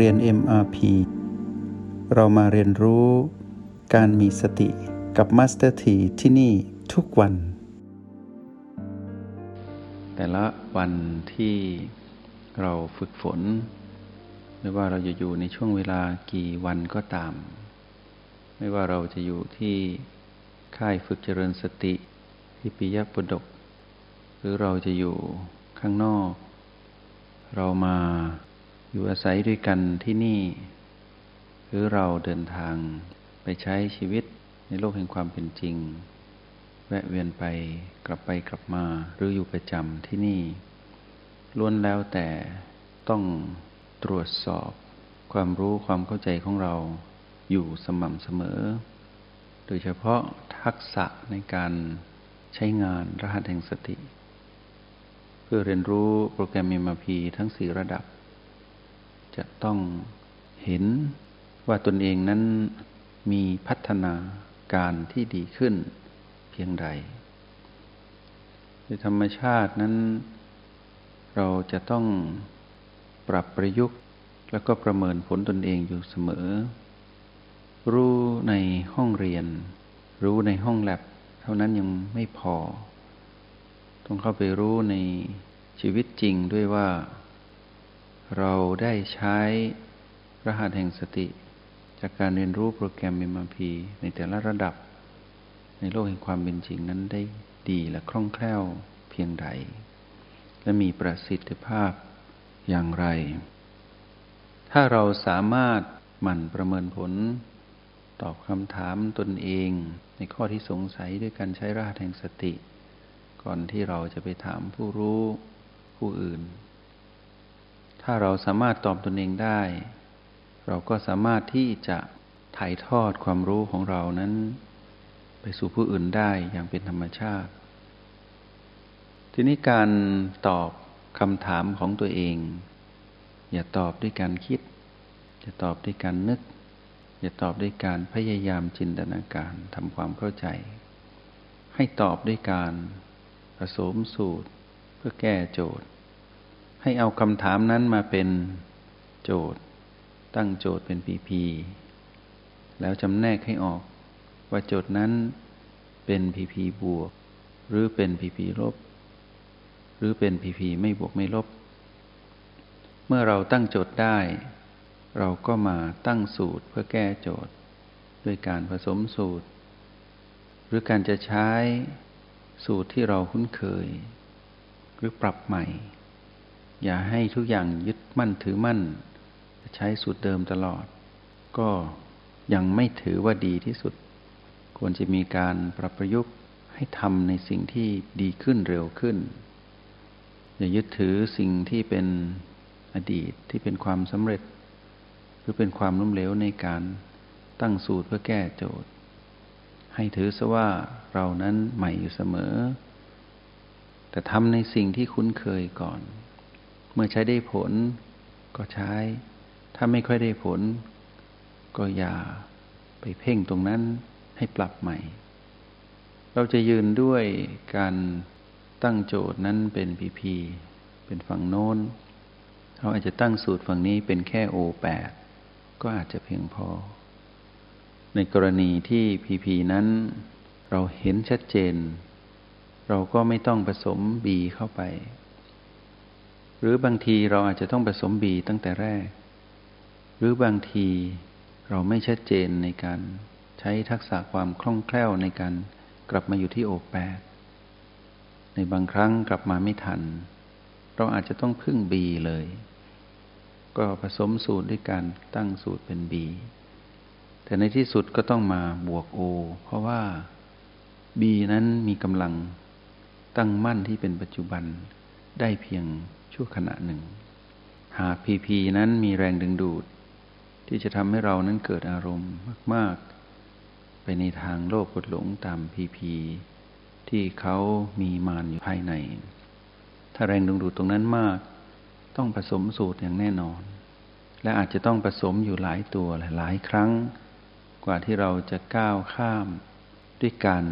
เรียน MRP เรามาเรียนรู้การมีสติกับ Master T ที่ที่นี่ทุกวัน แต่ละวันที่เราฝึกฝน ไม่ว่าเราจะอยู่ในช่วงเวลากี่วันก็ตาม ไม่ว่าเราจะอยู่ที่ค่ายฝึกเจริญสติที่ปิยปุดก หรือเราจะอยู่ข้างนอก เรามา อยู่อาศัยด้วยกันที่นี่ หรือเราเดินทางไปใช้ชีวิตในโลกแห่งความเป็นจริง แวะเวียนไปกลับไปกลับมาหรืออยู่ประจำที่นี่ล้วนแล้วแต่ต้องตรวจสอบความรู้ความเข้าใจของเราอยู่สม่ำเสมอ โดยเฉพาะทักษะในการใช้งานรหัสแห่งสติ เพื่อเรียนรู้โปรแกรม MRP ทั้งสี่ระดับ จะต้องเห็นว่าตนเองนั้นมีพัฒนาการที่ดีขึ้นเพียงใดในธรรมชาตินั้น เราจะต้องปรับประยุกต์ แล้วก็ประเมินผลตนเองอยู่เสมอ รู้ในห้องเรียน รู้ในห้องแลบเท่านั้นยังไม่พอ ต้องเข้าไปรู้ในชีวิตจริงด้วยว่า เราได้ใช้รหัสแห่งสติ จากการเรียนรู้โปรแกรม MRP ในแต่ละระดับ ในโลกแห่งความเป็นจริงนั้นได้ดีและคล่องแคล่วเพียงใด และมีประสิทธิภาพอย่างไร ถ้าเราสามารถหมั่นประเมินผล ตอบคำถามตนเอง ในข้อที่สงสัยด้วยการใช้รหัสแห่งสติ ก่อนที่เราจะไปถามผู้รู้ผู้อื่น ถ้าเราสามารถตอบตนเองได้ เราก็สามารถที่จะถ่ายทอดความรู้ของเรานั้น ไปสู่ผู้อื่นได้อย่างเป็นธรรมชาติ ทีนี้การตอบคำถามของตัวเอง อย่าตอบด้วยการคิด อย่าตอบด้วยการนึก อย่าตอบด้วยการพยายามจินตนาการทำความเข้าใจ ให้ตอบด้วยการผสมสูตรเพื่อแก้โจทย์ ให้เอาคำถามนั้นมาเป็นโจทย์ ตั้งโจทย์เป็นพีพีแล้วจำแนกให้ออก ว่าโจทย์นั้นเป็นพีพีบวก หรือเป็นพีพีลบ หรือเป็นพีพีไม่บวกไม่ลบ เมื่อเราตั้งโจทย์ได้ เราก็มาตั้งสูตรเพื่อแก้โจทย์ ด้วยการผสมสูตร หรือการจะใช้สูตรที่เราคุ้นเคย หรือปรับใหม่ อย่าให้ทุกอย่างยึดมั่นถือมั่น ใช้สูตรเดิมตลอด ก็ยังไม่ถือว่าดีที่สุด ควรจะมีการปรับประยุกต์ให้ทำในสิ่งที่ดีขึ้นเร็วขึ้น อย่ายึดถือสิ่งที่เป็นอดีตที่เป็นความสำเร็จ หรือเป็นความล้มเหลวในการตั้งสูตรเพื่อแก้โจทย์ ให้ถือซะว่าเรานั้นใหม่อยู่เสมอ แต่ทำในสิ่งที่คุ้นเคยก่อน เมื่อใช้ได้ผลก็ใช้ ถ้าไม่ค่อยได้ผล ก็อย่าไปเพ่งตรงนั้นให้ปรับใหม่ เราจะยืนด้วยการตั้งโจทย์นั้นเป็นพีพีเป็นฝั่งโน้น เราอาจจะตั้งสูตรฝั่งนี้เป็นแค่โอแปดก็อาจจะเพียงพอ ในกรณีที่พีพีนั้น เราเห็นชัดเจน เราก็ไม่ต้องผสมบีเข้าไป รือบางทีเราอาจจะต้องผสมบีตั้งแต่แรก หรือบางทีเราไม่ชัดเจนในการใช้ทักษะความคล่องแคล่วในการกลับมาอยู่ที่โอแปดในบางครั้งกลับมาไม่ทัน เราอาจจะต้องพึ่งบีเลย ก็ผสมสูตรด้วยการตั้งสูตรเป็นบีแต่ในที่สุดก็ต้องมาบวกโอเพราะว่าบีนั้นมีกำลังตั้งมั่นที่เป็นปัจจุบันได้เพียง ชั่วขณะหนึ่ง หากพีพีนั้นมีแรงดึงดูด ที่จะทำให้เรานั้นเกิดอารมณ์มาก ๆ ไปในทางโลกกดหลงตามพีพีที่เขามีมารอยู่ภายใน ถ้าแรงดึงดูดตรงนั้นมาก ต้องผสมสูตรอย่างแน่นอน และอาจจะต้องผสมอยู่หลายตัวหลายครั้ง กว่าที่เราจะก้าวข้าม ด้วยการ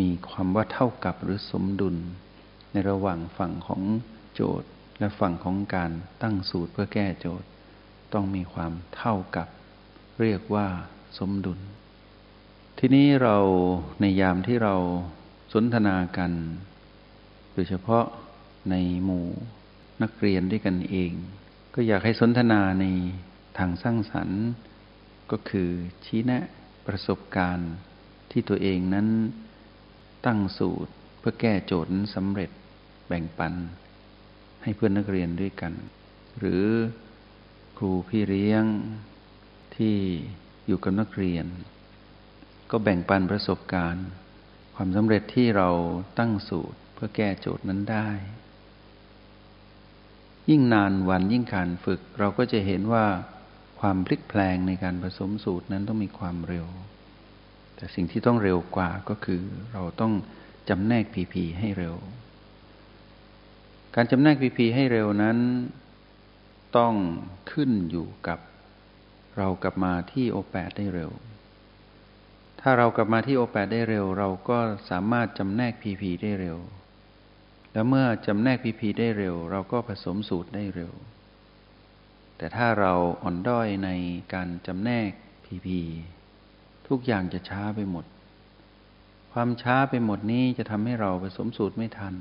มีความว่าเท่ากับหรือสมดุล ในระหว่างฝั่งของโจทย์ และฝั่งของการตั้งสูตรเพื่อแก้โจทย์ ต้องมีความเท่ากับ เรียกว่าสมดุล ทีนี้เราในยามที่เราสนทนากัน โดยเฉพาะในหมู่นักเรียนด้วยกันเอง ก็อยากให้สนทนาในทางสร้างสรรค์ ก็คือชี้แนะประสบการณ์ที่ตัวเองนั้นตั้งสูตรเพื่อแก้โจทย์สำเร็จแบ่งปัน ให้เพื่อนนักเรียนด้วยกัน หรือครูพี่เลี้ยงที่อยู่กับนักเรียน ก็แบ่งปันประสบการณ์ ความสำเร็จที่เราตั้งสูตรเพื่อแก้โจทย์นั้นได้ ยิ่งนานวันยิ่งการฝึก เราก็จะเห็นว่าความพลิกแปลงในการผสมสูตรนั้นต้องมีความเร็ว แต่สิ่งที่ต้องเร็วกว่าก็คือเราต้องจำแนกพีพีให้เร็ว การจำแนกพีพีให้เร็วนั้น ต้องขึ้นอยู่กับเรากลับมาที่โอแปดได้เร็ว ถ้าเรากลับมาที่โอแปดได้เร็ว เราก็สามารถจำแนกพีพีได้เร็ว แล้วเมื่อจำแนกพีพีได้เร็ว เราก็ผสมสูตรได้เร็ว แต่ถ้าเราอ่อนด้อยในการจำแนกพีพีทุกอย่างจะช้าไปหมด ความช้าไปหมดนี้จะทำให้เราผสมสูตรไม่ทัน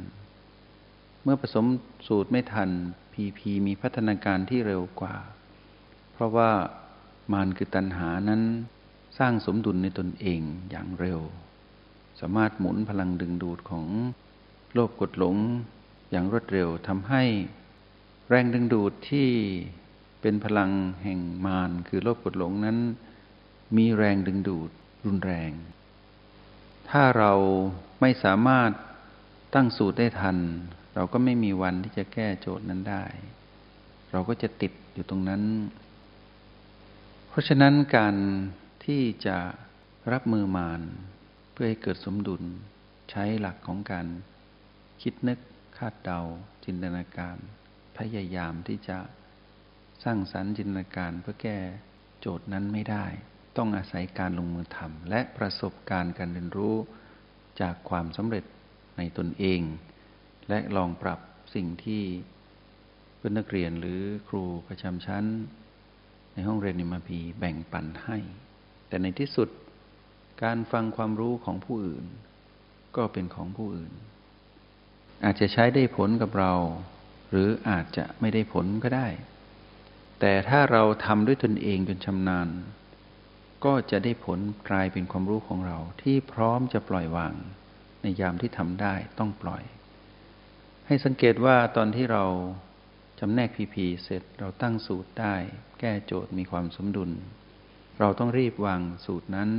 เมื่อผสมสูตรไม่ทันพีพีมีพัฒนาการที่เร็วกว่า เพราะว่ามารคือตัณหานั้นสร้างสมดุลในตนเองอย่างเร็ว สามารถหมุนพลังดึงดูดของโลภกดหลงอย่างรวดเร็วทำให้แรงดึงดูดที่เป็นพลังแห่งมารคือโลภกดหลงนั้น มีแรงดึงดูดรุนแรง ถ้าเราไม่สามารถตั้งสูตรได้ทัน เราก็ไม่มีวันที่จะแก้โจทย์นั้นได้ เราก็จะติดอยู่ตรงนั้น เพราะฉะนั้นการที่จะรับมือมารเพื่อให้เกิดสมดุลใช้หลักของการคิดนึกคาดเดา จินตนาการ พยายามที่จะสร้างสรรค์จินตนาการเพื่อแก้โจทย์นั้นไม่ได้ ต้องอาศัยการลงมือทำและประสบการณ์การเรียนรู้จากความสำเร็จในตนเอง และลองปรับสิ่งที่เพื่อนนักเรียนหรือครูประจำชั้น ในห้องเรียนนิมาพีแบ่งปันให้ แต่ในที่สุดการฟังความรู้ของผู้อื่น ก็เป็นของผู้อื่น อาจจะใช้ได้ผลกับเรา หรืออาจจะไม่ได้ผลก็ได้ แต่ถ้าเราทำด้วยตนเองจนชำนาญ ก็จะได้ผลกลายเป็นความรู้ของเราที่พร้อมจะปล่อยวาง ในยามที่ทำได้ต้องปล่อย ให้สังเกตว่าตอนที่เราจำแนกพีพีเสร็จเราตั้งสูตรได้ แก้โจทย์มีความสมดุล เราต้องรีบวางสูตรนั้น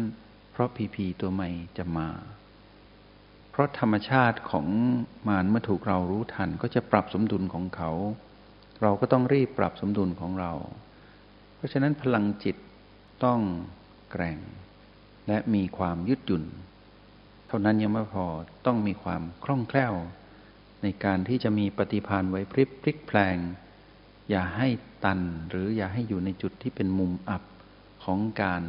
เพราะพีพีตัวใหม่จะมา เพราะธรรมชาติของมารเมื่อถูกเรารู้ทันก็จะปรับสมดุลของเขา เราก็ต้องรีบปรับสมดุลของเรา เพราะฉะนั้นพลังจิตต้องแกร่ง และมีความยืดหยุ่น เท่านั้นยังไม่พอต้องมีความคล่องแคล่ว ในการที่จะมีปฏิพานไว้พริบพลิกแปลง อย่าให้ตันหรืออย่าให้อยู่ในจุดที่เป็นมุมอับของการ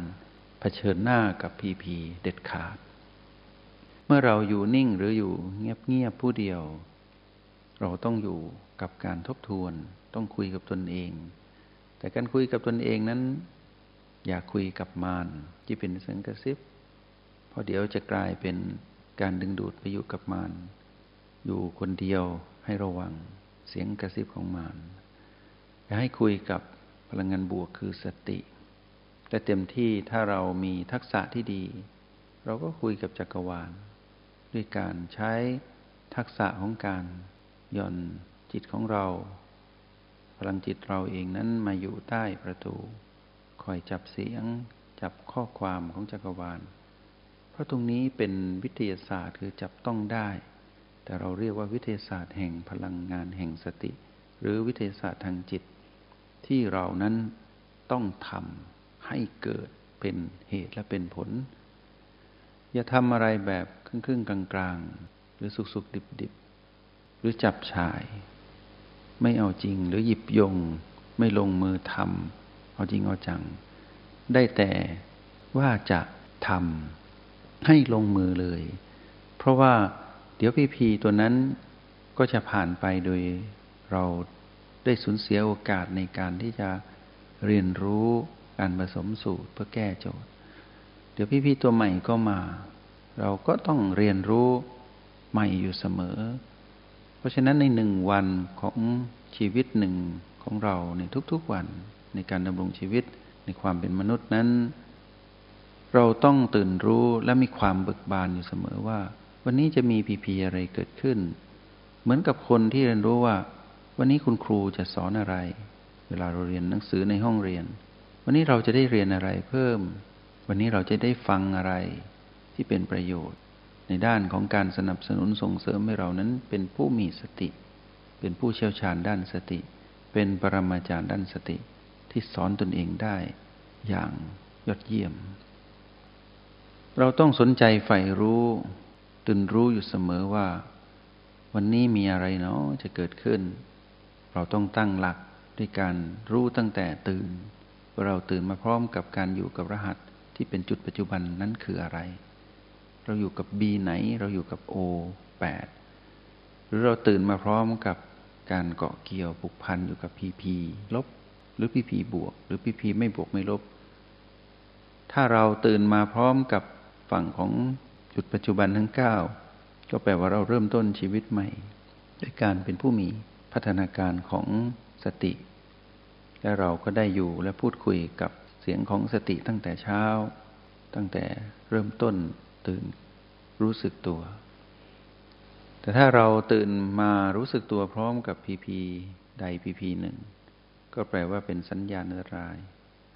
เผชิญหน้ากับพีพีเด็ดขาด เมื่อเราอยู่นิ่งหรืออยู่เงียบๆผู้เดียว เราต้องอยู่กับการทบทวน ต้องคุยกับตนเอง แต่การคุยกับตนเองนั้น อย่าคุยกับมารที่เป็นเสียงกระซิบเพราะเดี๋ยวจะกลายเป็นการดึงดูดไปอยู่กับมาร อยู่คนเดียวให้ระวังเสียงกระซิบของมารอย่าให้คุยกับพลังงานบวกคือสติ แต่เต็มที่ถ้าเรามีทักษะที่ดี เราก็คุยกับจักรวาล ด้วยการใช้ทักษะของการย่อนจิตของเรา พลังจิตเราเองนั้นมาอยู่ใต้ประตู คอยจับเสียง จับข้อความของจักรวาล เพราะตรงนี้เป็นวิทยาศาสตร์คือจับต้องได้ แต่เราเรียกว่าวิทยาศาสตร์แห่งพลังงานแห่งสติ หรือวิทยาศาสตร์ทางจิต ที่เรานั้นต้องทำให้เกิดเป็นเหตุและเป็นผล อย่าทำอะไรแบบครึ่งๆกลางๆ หรือสุกๆดิบๆ หรือจับฉาย ไม่เอาจริงหรือหยิบยง ไม่ลงมือทำเอาจริงเอาจัง ได้แต่ว่าจะทำให้ลงมือเลย เพราะว่า ดี๋ยวพีพีตัวนั้นก็จะผ่านไปโดยเราได้สูญเสียโอกาสในการที่จะเรียนรู้การผสมสูตรเพื่อแก้โจทย์ เดี๋ยวพี่ๆตัวใหม่ก็มา เราก็ต้องเรียนรู้ใหม่อยู่เสมอ เพราะฉะนั้นในหนึ่งวันของชีวิตหนึ่งของเราในทุกๆวันในการดำรงชีวิตในความเป็นมนุษย์นั้น เราต้องตื่นรู้และมีความเบิกบานอยู่เสมอว่า วันนี้จะมีพีพีอะไรเกิดขึ้น เหมือนกับคนที่เรียนรู้ว่า วันนี้คุณครูจะสอนอะไร เวลาเราเรียนหนังสือในห้องเรียน วันนี้เราจะได้เรียนอะไรเพิ่ม วันนี้เราจะได้ฟังอะไรที่เป็นประโยชน์ ในด้านของการสนับสนุนส่งเสริมให้เรานั้นเป็นผู้มีสติ เป็นผู้เชี่ยวชาญด้านสติ เป็นปรมาจารย์ด้านสติ ที่สอนตนเองได้ อย่างยอดเยี่ยม เราต้องสนใจใฝ่รู้ ตื่นรู้อยู่เสมอว่า วันนี้มีอะไรเนาะจะเกิดขึ้น เราต้องตั้งหลักด้วยการรู้ตั้งแต่ตื่นว่าเราตื่นมาพร้อมกับการอยู่กับรหัสที่เป็นจุดปัจจุบันนั้นคืออะไร เราอยู่กับ B ไหน เราอยู่กับ O 8หรือเราตื่นมาพร้อมกับการเกาะเกี่ยวผูกพันอยู่กับ PP ลบ หรือพีพีบวก หรือพีพีไม่บวกไม่ลบ ถ้าเราตื่นมาพร้อมกับฝั่งของ จุดปัจจุบันทั้ง 9 ก็แปลว่าเราเริ่มต้นชีวิตใหม่ ด้วยการเป็นผู้มีพัฒนาการของสติ และเราก็ได้อยู่และพูดคุยกับเสียงของสติตั้งแต่เช้า ตั้งแต่เริ่มต้นตื่นรู้สึกตัว แต่ถ้าเราตื่นมารู้สึกตัวพร้อมกับพีพีใดพีพีหนึ่งก็แปลว่าเป็นสัญญาณอันตราย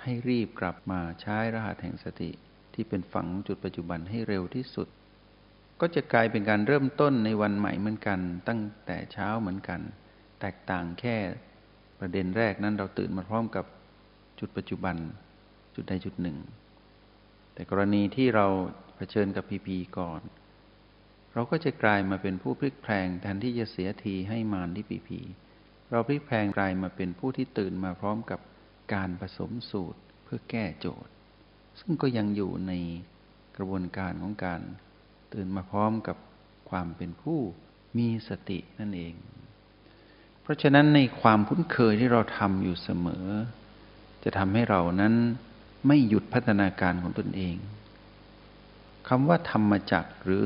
ให้รีบกลับมาใช้รหัสแห่งสติ ที่เป็นฝังจุดปัจจุบันให้เร็วที่สุด ก็จะกลายเป็นการเริ่มต้นในวันใหม่เหมือนกัน ตั้งแต่เช้าเหมือนกัน แตกต่างแค่ประเด็นแรกนั้นเราตื่นมาพร้อมกับจุดปัจจุบันจุดใดจุดหนึ่ง แต่กรณีที่เราเผชิญกับพีพีก่อน เราก็จะกลายมาเป็นผู้พลิกแพลงแทนที่จะเสียทีให้มารที่พีพีเราพลิกแพลงกลายมาเป็นผู้ที่ตื่นมาพร้อมกับการผสมสูตรเพื่อแก้โจทย์ ซึ่งก็ยังอยู่ในกระบวนการของการตื่นมาพร้อมกับความเป็นผู้มีสตินั่นเอง เพราะฉะนั้นในความคุ้นเคยที่เราทำอยู่เสมอ จะทำให้เรานั้นไม่หยุดพัฒนาการของตนเองคำว่าธรรมจักหรือ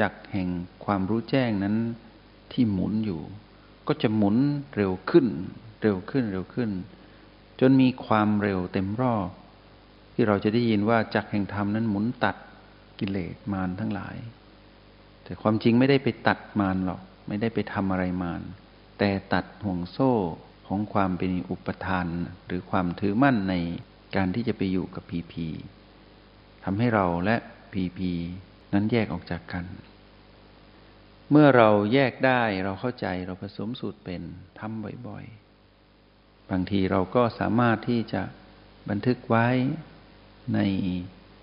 จักแห่งความรู้แจ้งนั้นที่หมุนอยู่ ก็จะหมุนเร็วขึ้น เร็วขึ้นเร็วขึ้น จนมีความเร็วเต็มรอบ ที่เราจะได้ยินว่าจักแห่งธรรมนั้นหมุนตัดกิเลสมารทั้งหลาย แต่ความจริงไม่ได้ไปตัดมารหรอก ไม่ได้ไปทำอะไรมารแต่ตัดห่วงโซ่ของความเป็นอุปทาน หรือความถือมั่นในการที่จะไปอยู่กับพีพีทำให้เราและพีพีนั้นแยกออกจากกัน เมื่อเราแยกได้เราเข้าใจเราผสมสูตรเป็นทำบ่อยๆ บางทีเราก็สามารถที่จะบันทึกไว้ ใน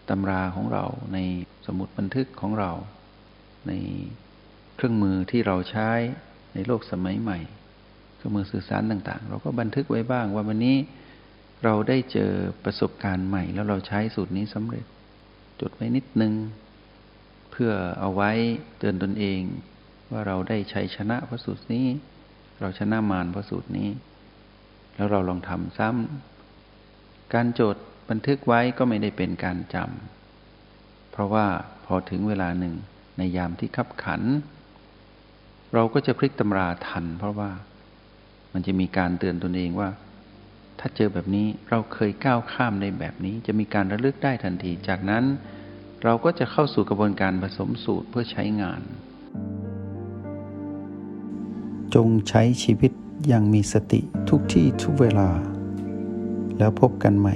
ตำราของเรา ในสมุดบันทึกของเรา ในเครื่องมือที่เราใช้ในโลกสมัยใหม่ เครื่องมือสื่อสารต่าง ๆ เราก็บันทึกไว้บ้างว่าวันนี้เราได้เจอประสบการณ์ใหม่ แล้วเราใช้สูตรนี้สำเร็จ จดไว้นิดนึง เพื่อเอาไว้เตือนตนเอง ว่าเราได้ชัยชนะพระสูตรนี้ เราชนะมารพระสูตรนี้ แล้วเราลองทำซ้ำการจทย์ บันทึกไว้ก็ไม่ได้เป็นการจำเพราะว่าพอถึงเวลาหนึ่งในยามที่ขับขัน เราก็จะพลิกตำราทัน เพราะว่ามันจะมีการเตือนตนเองว่า ถ้าเจอแบบนี้เราเคยก้าวข้ามในแบบนี้ จะมีการระลึกได้ทันที จากนั้น เราก็จะเข้าสู่กระบวนการผสมสูตรเพื่อใช้งาน จงใช้ชีวิตอย่างมีสติทุกที่ทุกเวลา แล้วพบกันใหม่